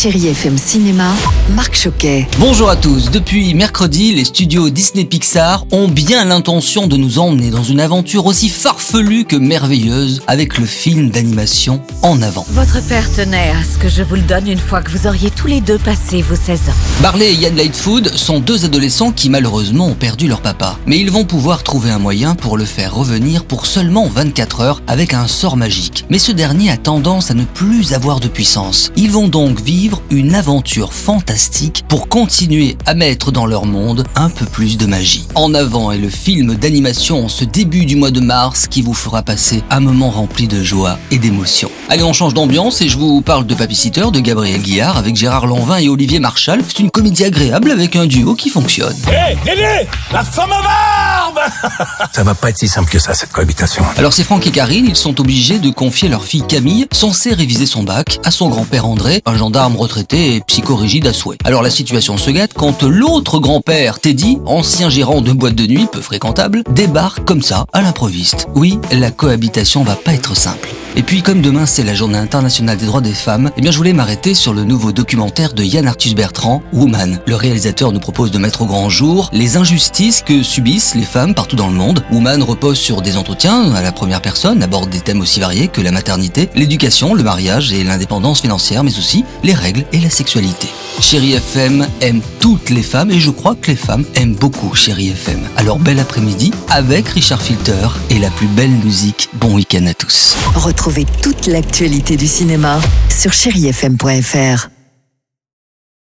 Chéri FM Cinéma, Marc Choquet. Bonjour à tous. Depuis mercredi, les studios Disney Pixar ont bien l'intention de nous emmener dans une aventure aussi farfelue que merveilleuse avec le film d'animation En avant. Votre père tenait à ce que je vous le donne une fois que vous auriez tous les deux passé vos 16 ans? Barley et Yann Lightfoot sont deux adolescents qui malheureusement ont perdu leur papa. Mais ils vont pouvoir trouver un moyen pour le faire revenir pour seulement 24 heures avec un sort magique. Mais ce dernier a tendance à ne plus avoir de puissance. Ils vont donc vivre une aventure fantastique pour continuer à mettre dans leur monde un peu plus de magie. En avant est le film d'animation en ce début du mois de mars qui vous fera passer un moment rempli de joie et d'émotion. Allez, on change d'ambiance et je vous parle de Sitter de Gabriel Guillard avec Gérard Lanvin et Olivier Marchal. C'est une comédie agréable avec un duo qui fonctionne. Hé, Dédé La femme à barbe Ça va pas être si simple que ça, cette cohabitation. Alors c'est Franck et Karine, ils sont obligés de confier leur fille Camille, censée réviser son bac, à son grand-père André, un gendarme retraité et psychorigide à souhait. Alors la situation se gâte quand l'autre grand-père, Teddy, ancien gérant de boîte de nuit peu fréquentable, débarque comme ça, à l'improviste. Oui, la cohabitation va pas être simple. Et puis comme demain c'est la journée internationale des droits des femmes, eh bien je voulais m'arrêter sur le nouveau documentaire de Yann Arthus Bertrand, Woman. Le réalisateur nous propose de mettre au grand jour les injustices que subissent les femmes partout dans le monde. Woman repose sur des entretiens à la première personne, aborde des thèmes aussi variés que la maternité, l'éducation, le mariage et l'indépendance financière, mais aussi les et la sexualité. Chérie FM aime toutes les femmes et je crois que les femmes aiment beaucoup Chérie FM. Alors bel après-midi avec Richard Filter et la plus belle musique. Bon week-end à tous. Retrouvez toute l'actualité du cinéma sur chérifm.fr.